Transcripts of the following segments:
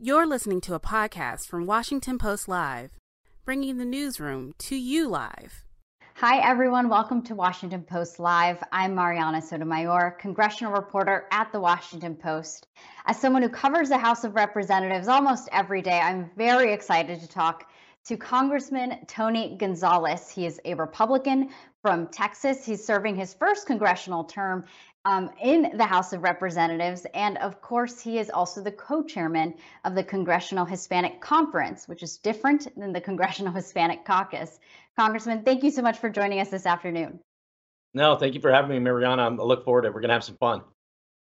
You're listening to a podcast from Washington Post Live, bringing the newsroom to you live. Hi, everyone. Welcome to Washington Post Live. I'm Mariana Sotomayor, congressional reporter at the Washington Post. As someone who covers the House of Representatives almost every day, I'm very excited to talk to Congressman Tony Gonzales. He is a Republican from Texas. He's serving his first congressional term um, in the House of Representatives. And of course, he is also the co chairman of the Congressional Hispanic Conference, which is different than the Congressional Hispanic Caucus. Congressman, thank you so much for joining us this afternoon. No, thank you for having me, Mariana. I look forward to it. We're going to have some fun.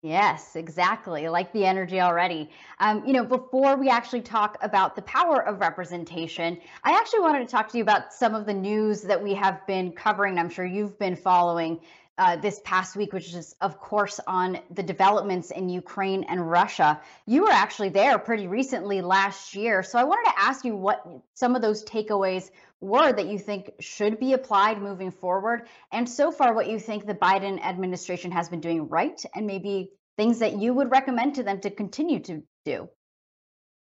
Yes, exactly. Like the energy already. Um, you know, before we actually talk about the power of representation, I actually wanted to talk to you about some of the news that we have been covering. I'm sure you've been following uh, this past week, which is, of course, on the developments in Ukraine and Russia. You were actually there pretty recently last year. So I wanted to ask you what some of those takeaways were that you think should be applied moving forward, and so far what you think the Biden administration has been doing right, and maybe things that you would recommend to them to continue to do.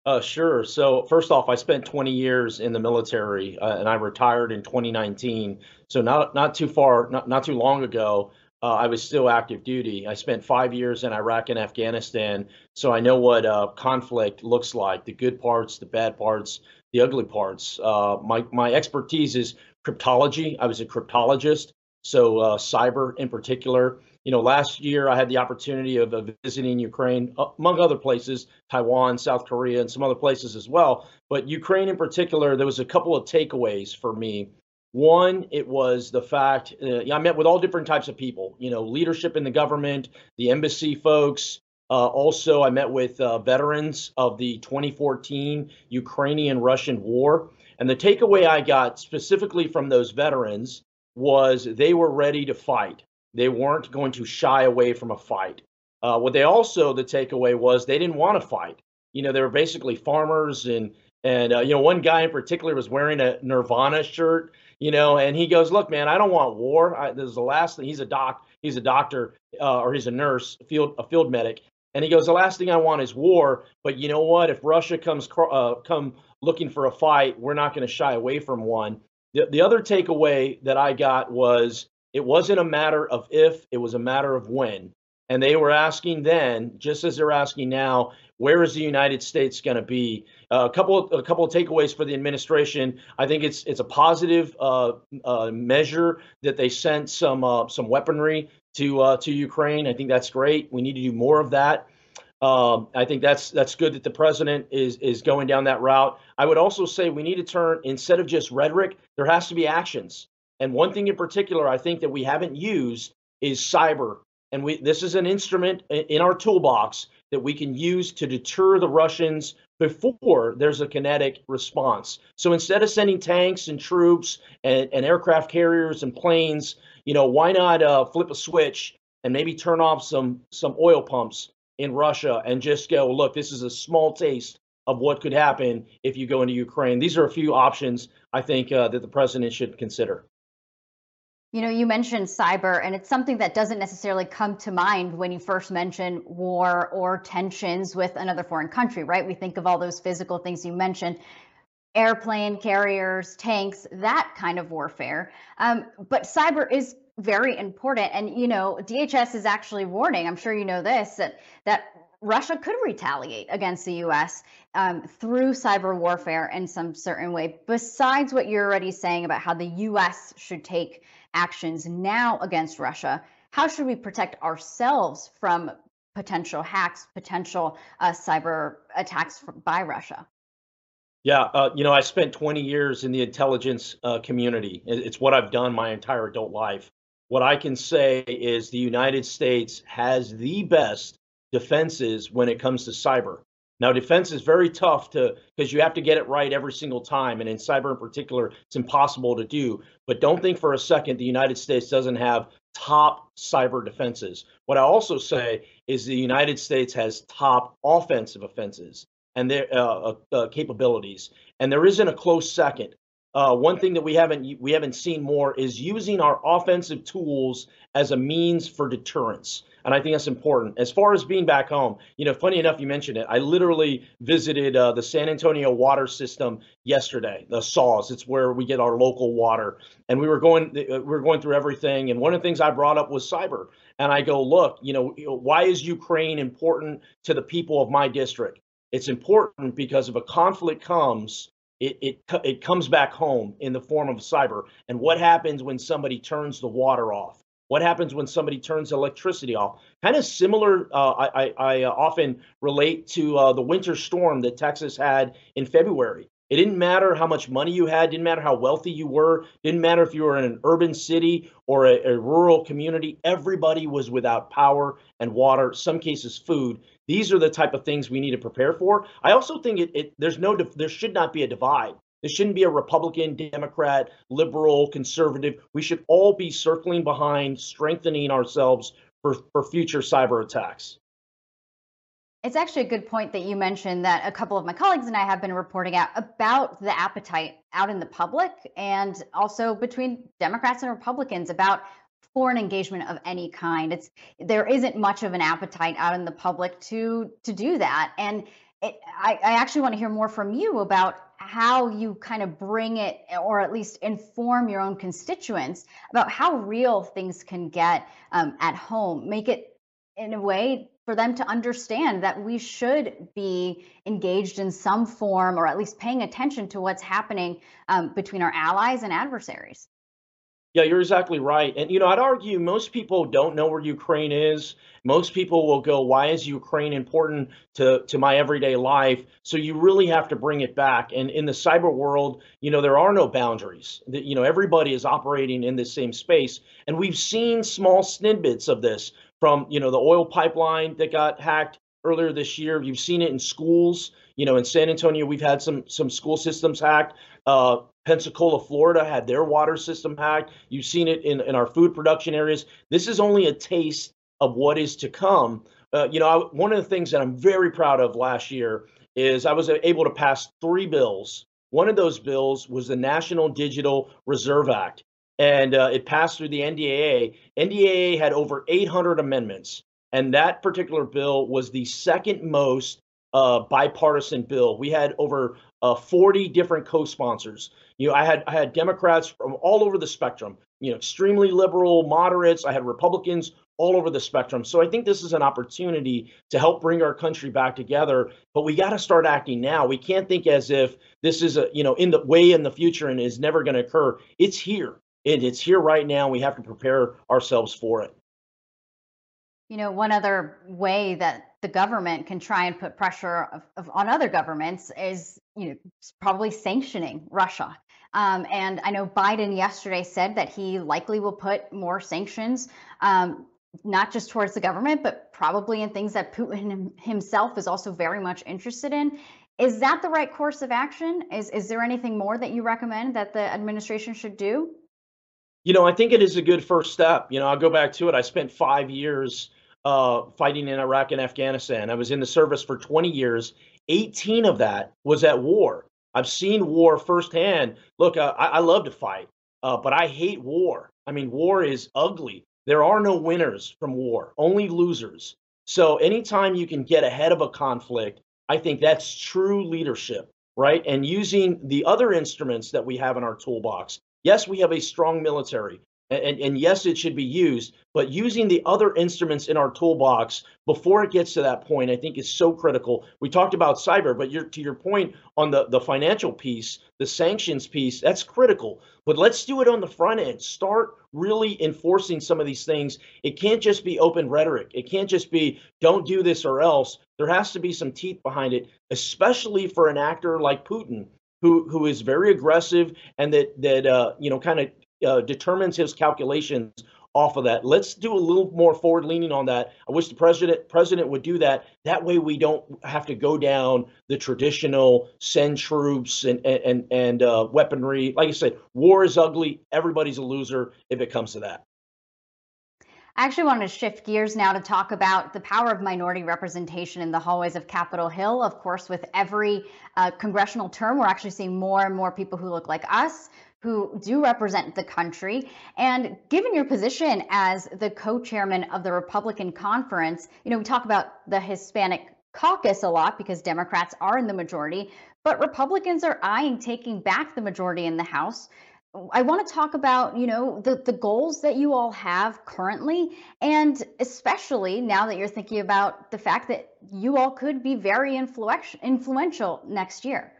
Uh, sure. So first off, I spent 20 years in the military, uh, and I retired in 2019. So not not too far, not not too long ago. Uh, I was still active duty. I spent five years in Iraq and Afghanistan, so I know what uh, conflict looks like the good parts, the bad parts, the ugly parts. Uh, my my expertise is cryptology. I was a cryptologist, so uh, cyber in particular. You know, last year I had the opportunity of, of visiting Ukraine, uh, among other places, Taiwan, South Korea, and some other places as well. But Ukraine in particular, there was a couple of takeaways for me. One, it was the fact uh, I met with all different types of people, you know, leadership in the government, the embassy folks, uh, also, I met with uh, veterans of the 2014 Ukrainian Russian war. And the takeaway I got specifically from those veterans was they were ready to fight. They weren't going to shy away from a fight. Uh, what they also, the takeaway was they didn't want to fight. You know, they were basically farmers and, and uh, you know, one guy in particular was wearing a Nirvana shirt, you know, and he goes, look, man, I don't want war. I, this is the last thing. He's a doc, he's a doctor, uh, or he's a nurse, field, a field medic and he goes, the last thing I want is war. But you know what? If Russia comes uh, come looking for a fight, we're not going to shy away from one. The, the other takeaway that I got was it wasn't a matter of if, it was a matter of when. And they were asking then, just as they're asking now, where is the United States going to be? Uh, a couple, of, a couple of takeaways for the administration. I think it's it's a positive uh, uh, measure that they sent some uh, some weaponry to uh, to Ukraine. I think that's great. We need to do more of that. Um, I think that's that's good that the president is is going down that route. I would also say we need to turn instead of just rhetoric, there has to be actions. And one thing in particular, I think that we haven't used is cyber. And we this is an instrument in our toolbox that we can use to deter the Russians before there's a kinetic response. So instead of sending tanks and troops and, and aircraft carriers and planes you know, why not uh, flip a switch and maybe turn off some some oil pumps in Russia and just go, look, this is a small taste of what could happen if you go into Ukraine. These are a few options I think uh, that the president should consider. You know, you mentioned cyber, and it's something that doesn't necessarily come to mind when you first mention war or tensions with another foreign country, right? We think of all those physical things you mentioned airplane carriers, tanks, that kind of warfare. Um, but cyber is very important. And, you know, DHS is actually warning, I'm sure you know this, that, that Russia could retaliate against the US um, through cyber warfare in some certain way, besides what you're already saying about how the US should take actions now against Russia. How should we protect ourselves from potential hacks, potential uh, cyber attacks by Russia? Yeah, uh, you know, I spent 20 years in the intelligence uh, community. It's what I've done my entire adult life. What I can say is the United States has the best defenses when it comes to cyber. Now, defense is very tough to because you have to get it right every single time, and in cyber in particular, it's impossible to do. But don't think for a second the United States doesn't have top cyber defenses. What I also say is the United States has top offensive offenses and their uh, uh, uh, capabilities. And there isn't a close second. Uh, one thing that we haven't we haven't seen more is using our offensive tools as a means for deterrence. And I think that's important. As far as being back home, you know, funny enough, you mentioned it. I literally visited uh, the San Antonio water system yesterday, the SAWS. It's where we get our local water, and we were going uh, we were going through everything. And one of the things I brought up was cyber, and I go, look, you know, why is Ukraine important to the people of my district? It's important because if a conflict comes, it, it, it comes back home in the form of cyber. And what happens when somebody turns the water off? What happens when somebody turns electricity off? Kind of similar, uh, I, I, I, uh, often relate to uh, the winter storm that Texas had in February. It didn't matter how much money you had, didn't matter how wealthy you were, didn't matter if you were in an urban city or a, a rural community. Everybody was without power and water, some cases food. These are the type of things we need to prepare for. I also think it, it there's no there should not be a divide. There shouldn't be a Republican, Democrat, liberal, conservative. We should all be circling behind strengthening ourselves for, for future cyber attacks. It's actually a good point that you mentioned that a couple of my colleagues and I have been reporting out about the appetite out in the public and also between Democrats and Republicans about foreign engagement of any kind. It's there isn't much of an appetite out in the public to to do that. And I, I actually want to hear more from you about how you kind of bring it or at least inform your own constituents about how real things can get um, at home make it in a way for them to understand that we should be engaged in some form or at least paying attention to what's happening um, between our allies and adversaries. Yeah, you're exactly right. And, you know, I'd argue most people don't know where Ukraine is. Most people will go, why is Ukraine important to, to my everyday life? So you really have to bring it back. And in the cyber world, you know, there are no boundaries. You know, everybody is operating in the same space. And we've seen small snippets of this from you know the oil pipeline that got hacked earlier this year. You've seen it in schools. You know, in San Antonio, we've had some some school systems hacked. Uh, Pensacola, Florida, had their water system hacked. You've seen it in, in our food production areas. This is only a taste of what is to come. Uh, you know, I, one of the things that I'm very proud of last year is I was able to pass three bills. One of those bills was the National Digital Reserve Act and uh, it passed through the NDAA. NDAA had over 800 amendments, and that particular bill was the second most uh, bipartisan bill. We had over uh, 40 different co-sponsors. You know, I had I had Democrats from all over the spectrum. You know, extremely liberal, moderates. I had Republicans all over the spectrum. So I think this is an opportunity to help bring our country back together. But we got to start acting now. We can't think as if this is a you know in the way in the future and is never going to occur. It's here. It, it's here right now. We have to prepare ourselves for it. You know, one other way that the government can try and put pressure of, of, on other governments is, you know, probably sanctioning Russia. Um, and I know Biden yesterday said that he likely will put more sanctions, um, not just towards the government, but probably in things that Putin himself is also very much interested in. Is that the right course of action? Is is there anything more that you recommend that the administration should do? You know, I think it is a good first step. You know, I'll go back to it. I spent five years uh, fighting in Iraq and Afghanistan. I was in the service for 20 years. 18 of that was at war. I've seen war firsthand. Look, uh, I, I, love to fight, uh, but I hate war. I mean, war is ugly. There are no winners from war, only losers. So anytime you can get ahead of a conflict, I think that's true leadership, right? And using the other instruments that we have in our toolbox, Yes, we have a strong military, and, and yes, it should be used, but using the other instruments in our toolbox before it gets to that point, I think is so critical. We talked about cyber, but your, to your point on the, the financial piece, the sanctions piece, that's critical. But let's do it on the front end. Start really enforcing some of these things. It can't just be open rhetoric. It can't just be don't do this or else. There has to be some teeth behind it, especially for an actor like Putin who who is very aggressive and that that uh, you know kind of uh, determines his calculations off of that. Let's do a little more forward leaning on that. I wish the president president would do that. That way we don't have to go down the traditional send troops and and and uh, weaponry. Like I said, war is ugly. Everybody's a loser if it comes to that. I actually want to shift gears now to talk about the power of minority representation in the hallways of Capitol Hill. Of course, with every uh, congressional term, we're actually seeing more and more people who look like us who do represent the country. And given your position as the co-chairman of the Republican conference, you know, we talk about the Hispanic caucus a lot because Democrats are in the majority, but Republicans are eyeing taking back the majority in the House. I want to talk about, you know, the, the goals that you all have currently, and especially now that you're thinking about the fact that you all could be very influential influential next year.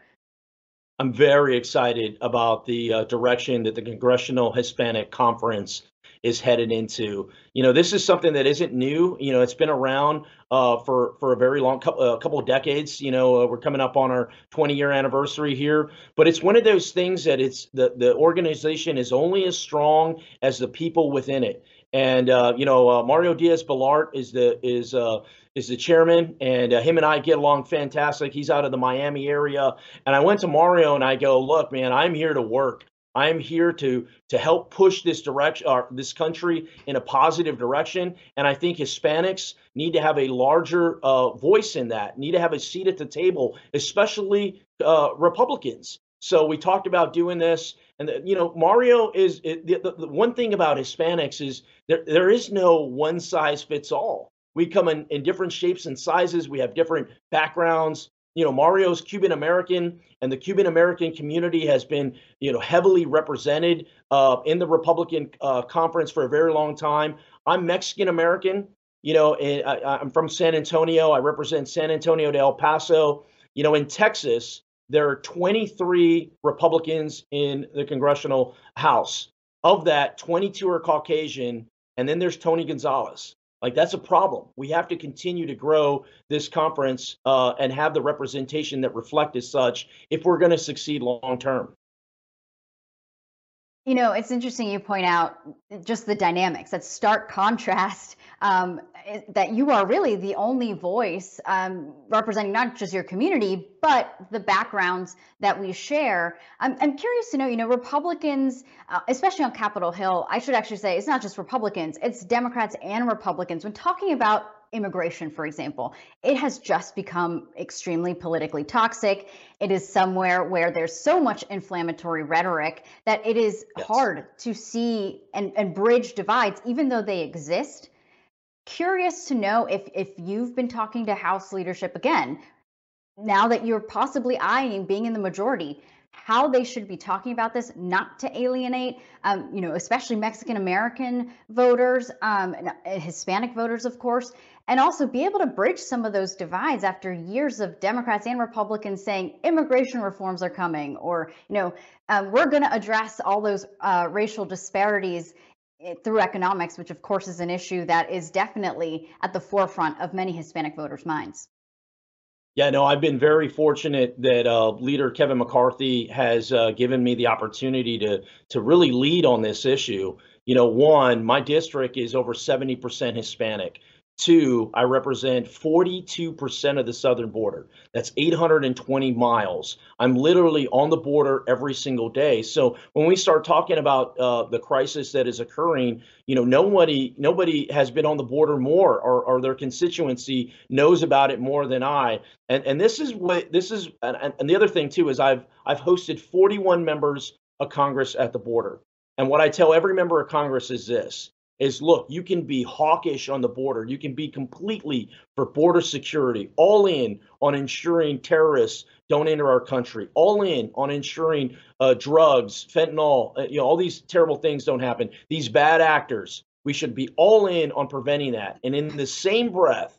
I'm very excited about the uh, direction that the Congressional Hispanic Conference is headed into. You know, this is something that isn't new. You know, it's been around uh, for for a very long couple, uh, couple of decades. You know, uh, we're coming up on our 20 year anniversary here, but it's one of those things that it's the the organization is only as strong as the people within it. And uh, you know, uh, Mario Diaz-Balart is the is uh, is the chairman, and him and I get along fantastic. He's out of the Miami area, and I went to Mario and I go, look, man, I'm here to work. I'm here to to help push this direction, or this country in a positive direction. And I think Hispanics need to have a larger uh, voice in that. Need to have a seat at the table, especially uh, Republicans. So we talked about doing this, and you know, Mario is it, the, the, one thing about Hispanics is there there is no one size fits all. We come in, in different shapes and sizes. We have different backgrounds, you know mario's cuban american and the cuban american community has been you know heavily represented uh, in the republican uh, conference for a very long time. I'm mexican american you know I, i'm from san antonio. I represent san antonio to el paso. You know in texas there are 23 republicans in the congressional house. Of that 22 are caucasian and then there's tony gonzales like that's a problem. We have to continue to grow this conference uh, and have the representation that reflect as such if we're going to succeed long term. You know, it's interesting you point out just the dynamics, that stark contrast um, that you are really the only voice um, representing not just your community, but the backgrounds that we share. I'm, I'm curious to know, you know, Republicans, uh, especially on Capitol Hill, I should actually say it's not just Republicans, it's Democrats and Republicans. When talking about immigration, for example, it has just become extremely politically toxic. It is somewhere where there's so much inflammatory rhetoric that it is yes. hard to see and, and bridge divides, even though they exist. Curious to know if if you've been talking to House leadership again, now that you're possibly eyeing being in the majority, how they should be talking about this, not to alienate, um, you know, especially Mexican American voters, um, Hispanic voters, of course, and also be able to bridge some of those divides after years of Democrats and Republicans saying immigration reforms are coming, or you know, um, we're going to address all those uh, racial disparities eh, through economics, which of course is an issue that is definitely at the forefront of many Hispanic voters' minds. Yeah, no, I've been very fortunate that uh, leader Kevin McCarthy has uh, given me the opportunity to to really lead on this issue. You know, one, my district is over 70% Hispanic. Two, I represent 42% of the southern border. That's 820 miles. I'm literally on the border every single day. So when we start talking about uh, the crisis that is occurring, you know, nobody nobody has been on the border more, or, or their constituency knows about it more than I. And and this is what this is. And, and the other thing too is I've I've hosted 41 members of Congress at the border. And what I tell every member of Congress is this is look, you can be hawkish on the border. You can be completely for border security, all in on ensuring terrorists don't enter our country, all in on ensuring uh, drugs, fentanyl, uh, you know, all these terrible things don't happen. These bad actors, we should be all in on preventing that. And in the same breath,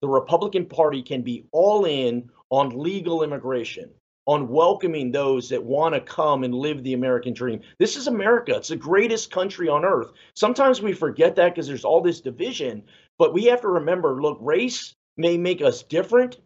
the Republican Party can be all in on legal immigration on welcoming those that want to come and live the American dream. This is America. It's the greatest country on earth. Sometimes we forget that because there's all this division, but we have to remember look, race may make us different,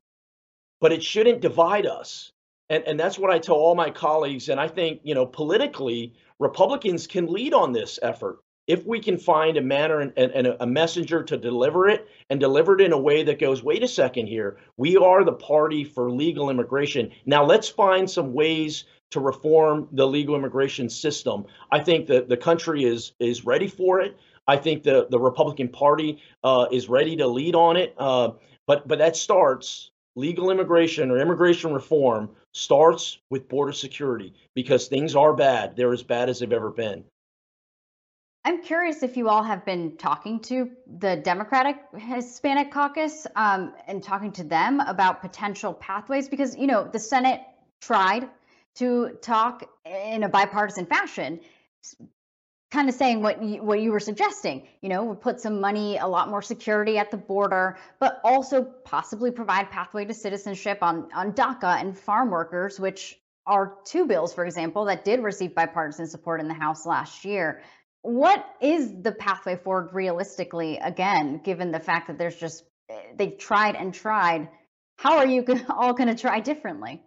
but it shouldn't divide us. And, and that's what I tell all my colleagues. And I think, you know, politically, Republicans can lead on this effort if we can find a manner and, and, a messenger to deliver it and deliver it in a way that goes, wait a second here, we are the party for legal immigration. Now let's find some ways to reform the legal immigration system. I think that the country is is ready for it. I think the the Republican Party uh, is ready to lead on it. Uh, but but that starts legal immigration or immigration reform starts with border security because things are bad. They're as bad as they've ever been. I'm curious if you all have been talking to the Democratic Hispanic Caucus um, and talking to them about potential pathways because you know the Senate tried to talk in a bipartisan fashion kind of saying what you, what you were suggesting. You know, put some money, a lot more security at the border, but also possibly provide pathway to citizenship on on DACA and farm workers, which are two bills, for example, that did receive bipartisan support in the House last year. What is the pathway forward realistically? Again, given the fact that there's just they've tried and tried, how are you all going to try differently?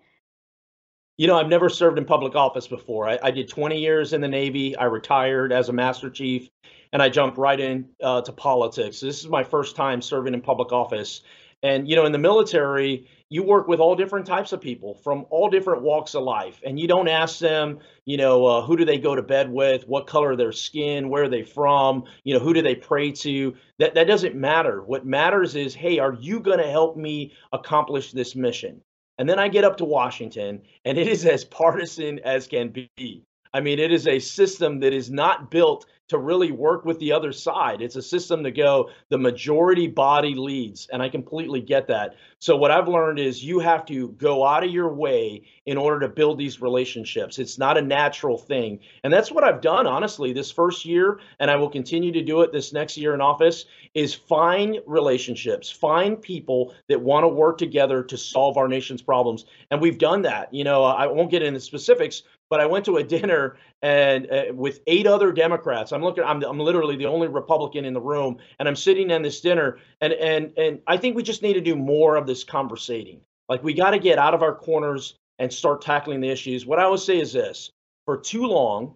You know, I've never served in public office before. I, I, did 20 years in the Navy. I retired as a Master Chief, and I jumped right into uh, politics. This is my first time serving in public office. And you know, in the military, you work with all different types of people from all different walks of life, and you don't ask them, you know, uh, who do they go to bed with, what color their skin, where are they from, you know, who do they pray to. That that doesn't matter. What matters is, hey, are you going to help me accomplish this mission? And then I get up to Washington, and it is as partisan as can be. I mean, it is a system that is not built to really work with the other side. It's a system to go, the majority body leads. And I completely get that. So, what I've learned is you have to go out of your way in order to build these relationships. It's not a natural thing. And that's what I've done, honestly, this first year. And I will continue to do it this next year in office is find relationships, find people that want to work together to solve our nation's problems. And we've done that. You know, I won't get into specifics, but I went to a dinner and uh, with eight other Democrats. I'm looking. I'm, I'm literally the only Republican in the room, and I'm sitting in this dinner. And and and I think we just need to do more of this conversating. Like we got to get out of our corners and start tackling the issues. What I would say is this: for too long,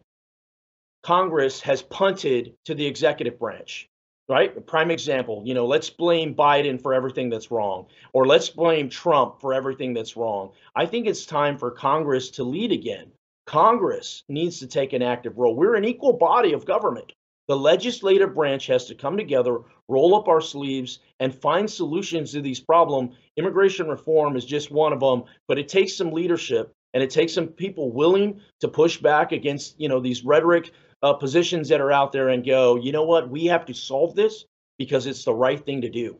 Congress has punted to the executive branch. Right? A prime example, you know, let's blame Biden for everything that's wrong, or let's blame Trump for everything that's wrong. I think it's time for Congress to lead again Congress needs to take an active role. We're an equal body of government. The legislative branch has to come together, roll up our sleeves, and find solutions to these problems. Immigration reform is just one of them, but it takes some leadership and it takes some people willing to push back against you know these rhetoric uh, positions that are out there and go, you know what, we have to solve this because it's the right thing to do.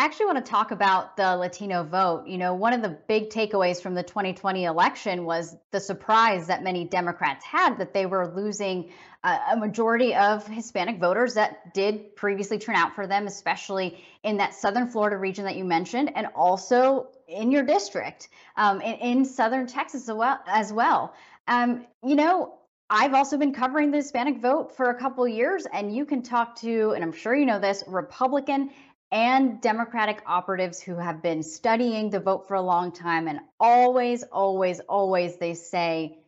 I actually want to talk about the Latino vote. You know, one of the big takeaways from the 2020 election was the surprise that many Democrats had that they were losing a majority of Hispanic voters that did previously turn out for them, especially in that southern Florida region that you mentioned, and also in your district, um, in, in, southern Texas as well. As well. Um, you know, I've also been covering the Hispanic vote for a couple years, and you can talk to, and I'm sure you know this, Republican and Democratic operatives who have been studying the vote for a long time. And always, always, always they say,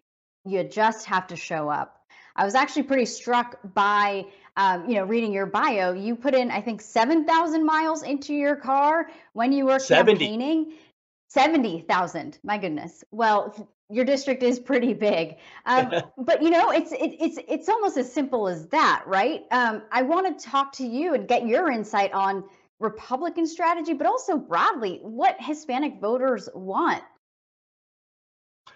you just have to show up. I was actually pretty struck by, um, you know, reading your bio. You put in, I think, 7,000 miles into your car when you were 70. campaigning. 70,000. My goodness. Well, your district is pretty big. Um, but you know, it's it, it's it's almost as simple as that, right? Um, I want to talk to you and get your insight on Republican strategy, but also broadly, what Hispanic voters want.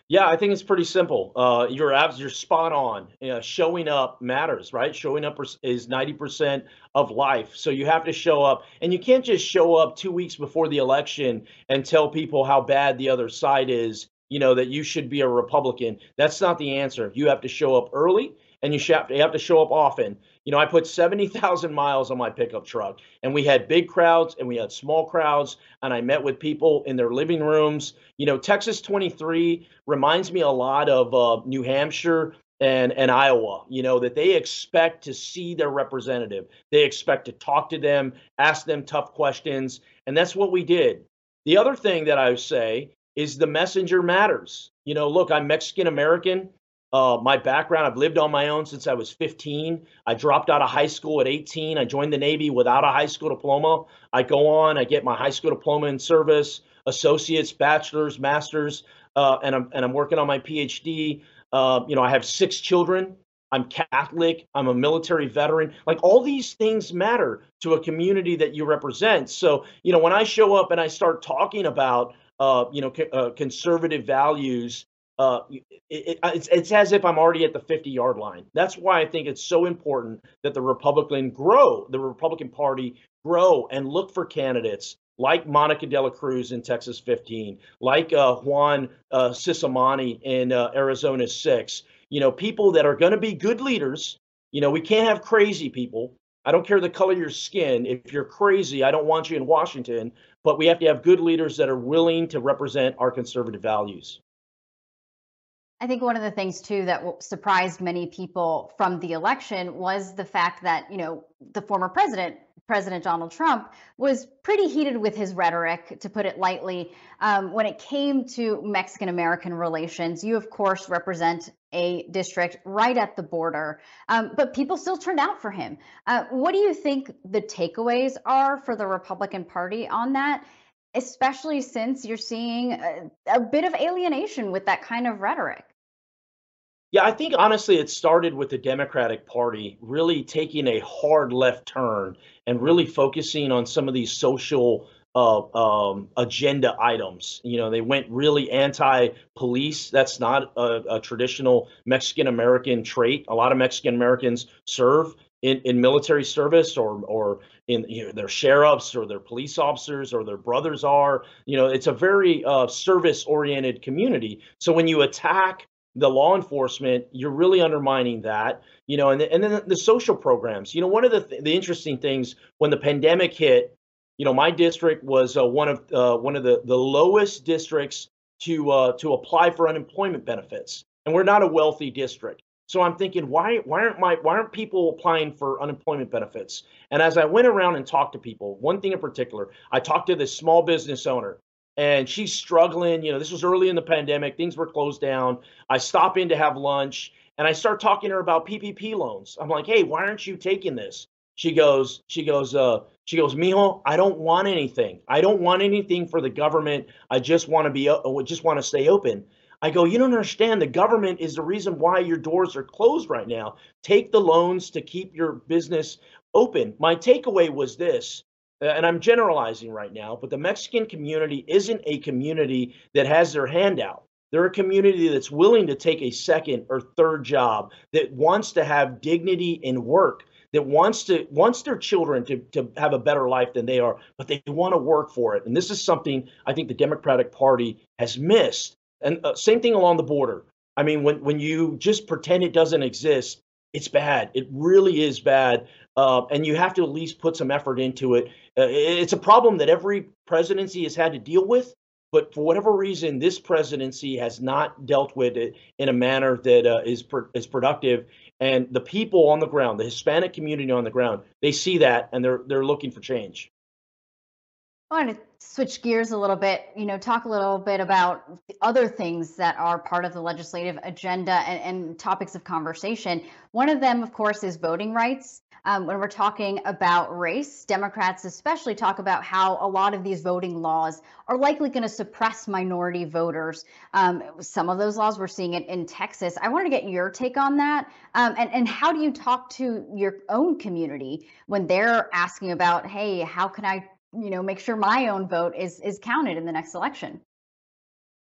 Yeah, I think it's pretty simple. Uh, you're abs- you're spot on. Know, showing up matters, right? Showing up is ninety percent of life. So you have to show up, and you can't just show up two weeks before the election and tell people how bad the other side is. You know that you should be a Republican. That's not the answer. You have to show up early, and you have to show up often. You know, I put 70,000 miles on my pickup truck, and we had big crowds and we had small crowds, and I met with people in their living rooms. You know, Texas 23 reminds me a lot of uh, New Hampshire and, and Iowa, you know, that they expect to see their representative. They expect to talk to them, ask them tough questions, and that's what we did. The other thing that I say is the messenger matters. You know, look, I'm Mexican American. Uh, my background, I've lived on my own since I was 15. I dropped out of high school at 18. I joined the Navy without a high school diploma. I go on, I get my high school diploma in service, associates, bachelor's, master's, uh, and I'm and I'm working on my PhD. Uh, you know, I have six children. I'm Catholic, I'm a military veteran. Like all these things matter to a community that you represent. So, you know, when I show up and I start talking about, uh, you know, co- uh, conservative values, uh, it, it, it's, it's as if I'm already at the 50 yard line. That's why I think it's so important that the Republican grow, the Republican Party grow and look for candidates like Monica De La Cruz in Texas 15, like uh, Juan uh, Ciscomani in uh, Arizona 6. You know, people that are going to be good leaders. You know, we can't have crazy people. I don't care the color of your skin. If you're crazy, I don't want you in Washington. But we have to have good leaders that are willing to represent our conservative values. I think one of the things too that surprised many people from the election was the fact that, you know, the former president, President Donald Trump, was pretty heated with his rhetoric, to put it lightly, um, when it came to Mexican American relations. You, of course, represent a district right at the border, um, but people still turned out for him. Uh, what do you think the takeaways are for the Republican Party on that? Especially since you're seeing a, a, bit of alienation with that kind of rhetoric. Yeah, I think honestly, it started with the Democratic Party really taking a hard left turn and really focusing on some of these social uh, um, agenda items. You know, they went really anti-police. That's not a, a traditional Mexican American trait. A lot of Mexican Americans serve in, in military service or or in you know, their sheriffs or their police officers or their brothers are. You know, it's a very uh, service-oriented community. So when you attack the law enforcement, you're really undermining that. You know, and and then the social programs. You know, one of the th- the interesting things when the pandemic hit, you know, my district was uh, one of uh, one of the the lowest districts to uh, to apply for unemployment benefits, and we're not a wealthy district. So I'm thinking, why why aren't my why aren't people applying for unemployment benefits? And as I went around and talked to people, one thing in particular, I talked to this small business owner, and she's struggling. You know, this was early in the pandemic; things were closed down. I stop in to have lunch, and I start talking to her about PPP loans. I'm like, hey, why aren't you taking this? She goes, she goes, uh, she goes, Mijo, I don't want anything. I don't want anything for the government. I just want to be, uh, just want to stay open. I go, you don't understand. The government is the reason why your doors are closed right now. Take the loans to keep your business open. My takeaway was this, uh, and I'm generalizing right now, but the Mexican community isn't a community that has their hand out. They're a community that's willing to take a second or third job, that wants to have dignity in work, that wants to wants their children to, to have a better life than they are, but they want to work for it. And this is something I think the Democratic Party has missed. And uh, same thing along the border. I mean, when when you just pretend it doesn't exist, it's bad. It really is bad, uh, and you have to at least put some effort into it. Uh, it's a problem that every presidency has had to deal with, but for whatever reason, this presidency has not dealt with it in a manner that uh, is is productive. And the people on the ground, the Hispanic community on the ground, they see that and they're they're looking for change. I want to switch gears a little bit, you know, talk a little bit about other things that are part of the legislative agenda and, and topics of conversation. One of them, of course, is voting rights. Um, when we're talking about race, Democrats especially talk about how a lot of these voting laws are likely going to suppress minority voters. Um, some of those laws, we're seeing it in Texas. I want to get your take on that. Um, and, and how do you talk to your own community when they're asking about, hey, how can I you know make sure my own vote is is counted in the next election.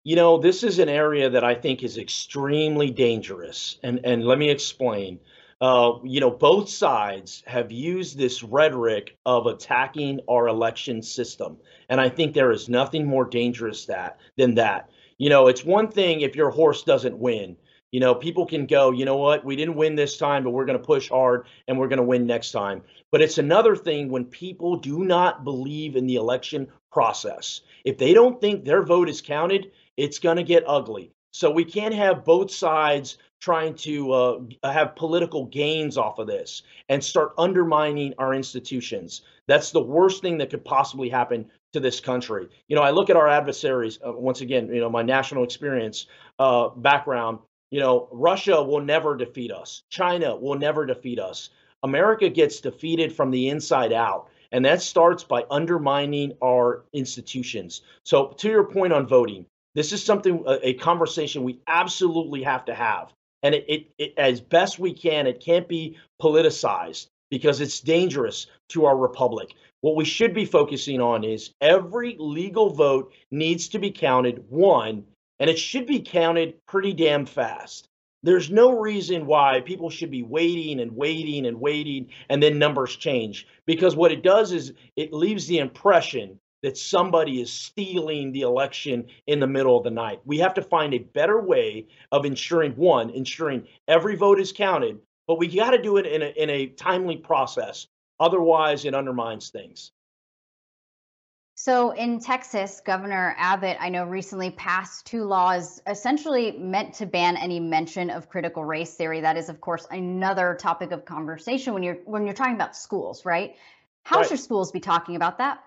You know this is an area that i think is extremely dangerous and and let me explain. Uh, you know both sides have used this rhetoric of attacking our election system and i think there is nothing more dangerous that than that. You know it's one thing if your horse doesn't win you know, people can go, you know what, we didn't win this time, but we're going to push hard and we're going to win next time. But it's another thing when people do not believe in the election process. If they don't think their vote is counted, it's going to get ugly. So we can't have both sides trying to uh, have political gains off of this and start undermining our institutions. That's the worst thing that could possibly happen to this country. You know, I look at our adversaries, uh, once again, you know, my national experience uh, background, you know, Russia will never defeat us. China will never defeat us. America gets defeated from the inside out. And that starts by undermining our institutions. So, to your point on voting, this is something, a, a conversation we absolutely have to have. and it, it, it, as best we can, it can't be politicized because it's dangerous to our republic. What we should be focusing on is every legal vote needs to be counted, one, and it should be counted pretty damn fast. There's no reason why people should be waiting and waiting and waiting and then numbers change because what it does is it leaves the impression that somebody is stealing the election in the middle of the night. We have to find a better way of ensuring one, ensuring every vote is counted, but we got to do it in a, in a timely process. Otherwise, it undermines things. So in Texas, Governor Abbott, I know recently passed two laws essentially meant to ban any mention of critical race theory. That is, of course, another topic of conversation when you're when you're talking about schools, right? How right. should schools be talking about that?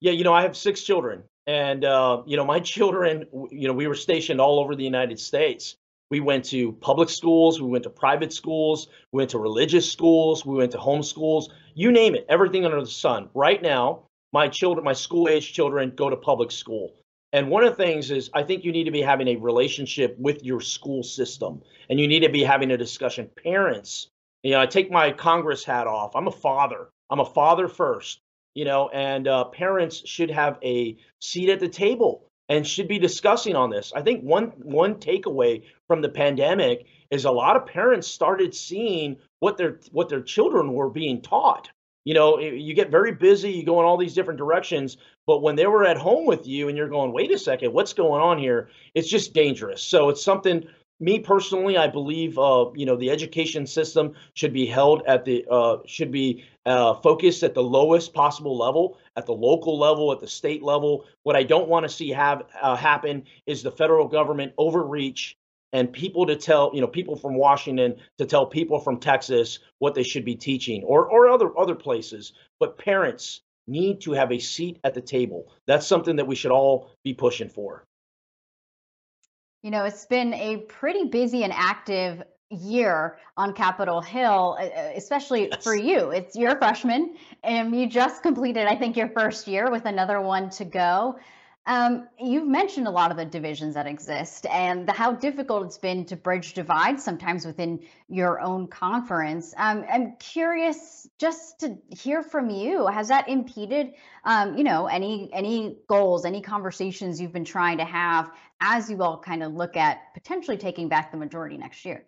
Yeah, you know, I have six children, and uh, you know, my children, you know, we were stationed all over the United States. We went to public schools, we went to private schools, we went to religious schools, we went to home schools, you name it, everything under the sun. Right now, my children, my school age children, go to public school. And one of the things is, I think you need to be having a relationship with your school system, and you need to be having a discussion. Parents, you know, I take my Congress hat off. I'm a father. I'm a father first, you know, and uh, parents should have a seat at the table and should be discussing on this. I think one one takeaway from the pandemic is a lot of parents started seeing what their what their children were being taught you know, you get very busy, you go in all these different directions. But when they were at home with you and you're going, wait a second, what's going on here? It's just dangerous. So it's something. Me personally, I believe, uh, you know, the education system should be held at the uh, should be uh, focused at the lowest possible level, at the local level, at the state level. What I don't want to see have uh, happen is the federal government overreach and people to tell you know people from Washington to tell people from Texas what they should be teaching or or other other places but parents need to have a seat at the table that's something that we should all be pushing for you know it's been a pretty busy and active year on Capitol Hill, especially yes. for you. It's your freshman, and you just completed, I think, your first year with another one to go. Um, you've mentioned a lot of the divisions that exist and the, how difficult it's been to bridge divides sometimes within your own conference. Um, I'm curious just to hear from you. Has that impeded, um, you know, any any goals, any conversations you've been trying to have as you all kind of look at potentially taking back the majority next year?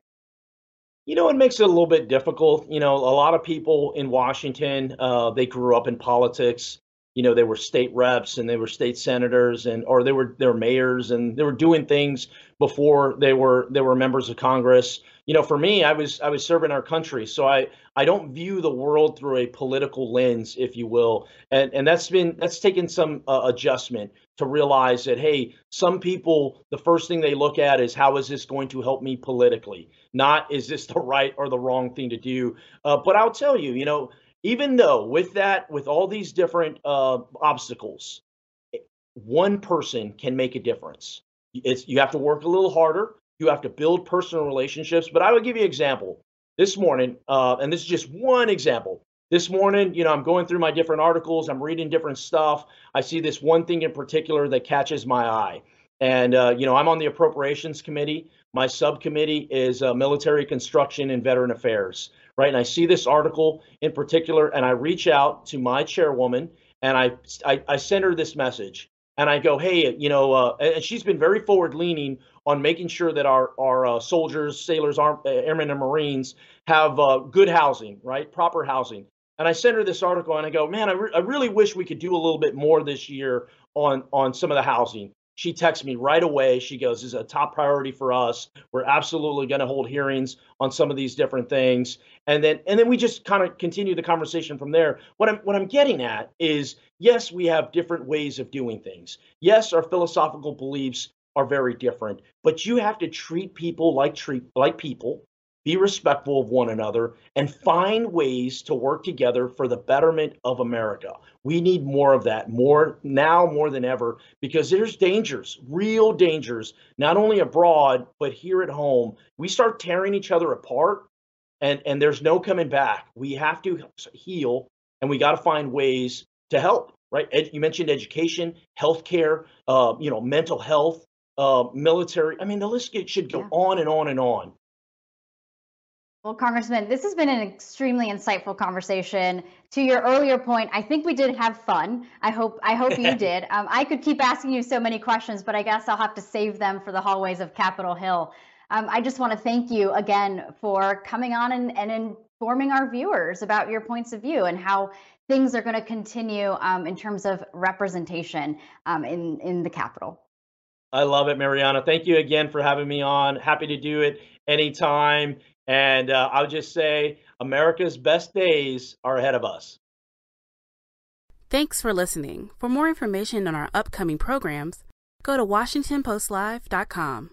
You know, it makes it a little bit difficult. You know, a lot of people in Washington, uh, they grew up in politics you know they were state reps and they were state senators and or they were they were mayors and they were doing things before they were they were members of Congress. You know, for me, I was I was serving our country, so I I don't view the world through a political lens, if you will, and and that's been that's taken some uh, adjustment to realize that hey, some people the first thing they look at is how is this going to help me politically, not is this the right or the wrong thing to do. Uh, but I'll tell you, you know, even though with that, with all these different uh, obstacles, one person can make a difference. It's you have to work a little harder. You have to build personal relationships. But I would give you an example. This morning, uh, and this is just one example. This morning, you know, I'm going through my different articles. I'm reading different stuff. I see this one thing in particular that catches my eye. And uh, you know, I'm on the appropriations committee. My subcommittee is uh, military construction and veteran affairs right? And I see this article in particular, and I reach out to my chairwoman and I, I, I send her this message. And I go, hey, you know, uh, and she's been very forward leaning on making sure that our, our uh, soldiers, sailors, arm, uh, airmen, and Marines have uh, good housing, right? Proper housing. And I send her this article and I go, man, I, re- I really wish we could do a little bit more this year on, on some of the housing she texts me right away. She goes, "This is a top priority for us. We're absolutely going to hold hearings on some of these different things." And then and then we just kind of continue the conversation from there. What I'm what I'm getting at is yes, we have different ways of doing things. Yes, our philosophical beliefs are very different, but you have to treat people like treat like people be respectful of one another, and find ways to work together for the betterment of America. We need more of that, more now more than ever, because there's dangers, real dangers, not only abroad, but here at home. We start tearing each other apart, and, and there's no coming back. We have to heal, and we got to find ways to help, right? Ed, you mentioned education, healthcare, uh, you know, mental health uh, military. I mean, the list should go yeah. on and on and on. Well, Congressman, this has been an extremely insightful conversation. To your earlier point, I think we did have fun. I hope I hope you did. Um, I could keep asking you so many questions, but I guess I'll have to save them for the hallways of Capitol Hill. Um, I just want to thank you again for coming on and, and informing our viewers about your points of view and how things are going to continue um, in terms of representation um, in in the Capitol. I love it, Mariana. Thank you again for having me on. Happy to do it anytime. And uh, I'll just say America's best days are ahead of us. Thanks for listening. For more information on our upcoming programs, go to WashingtonPostLive.com.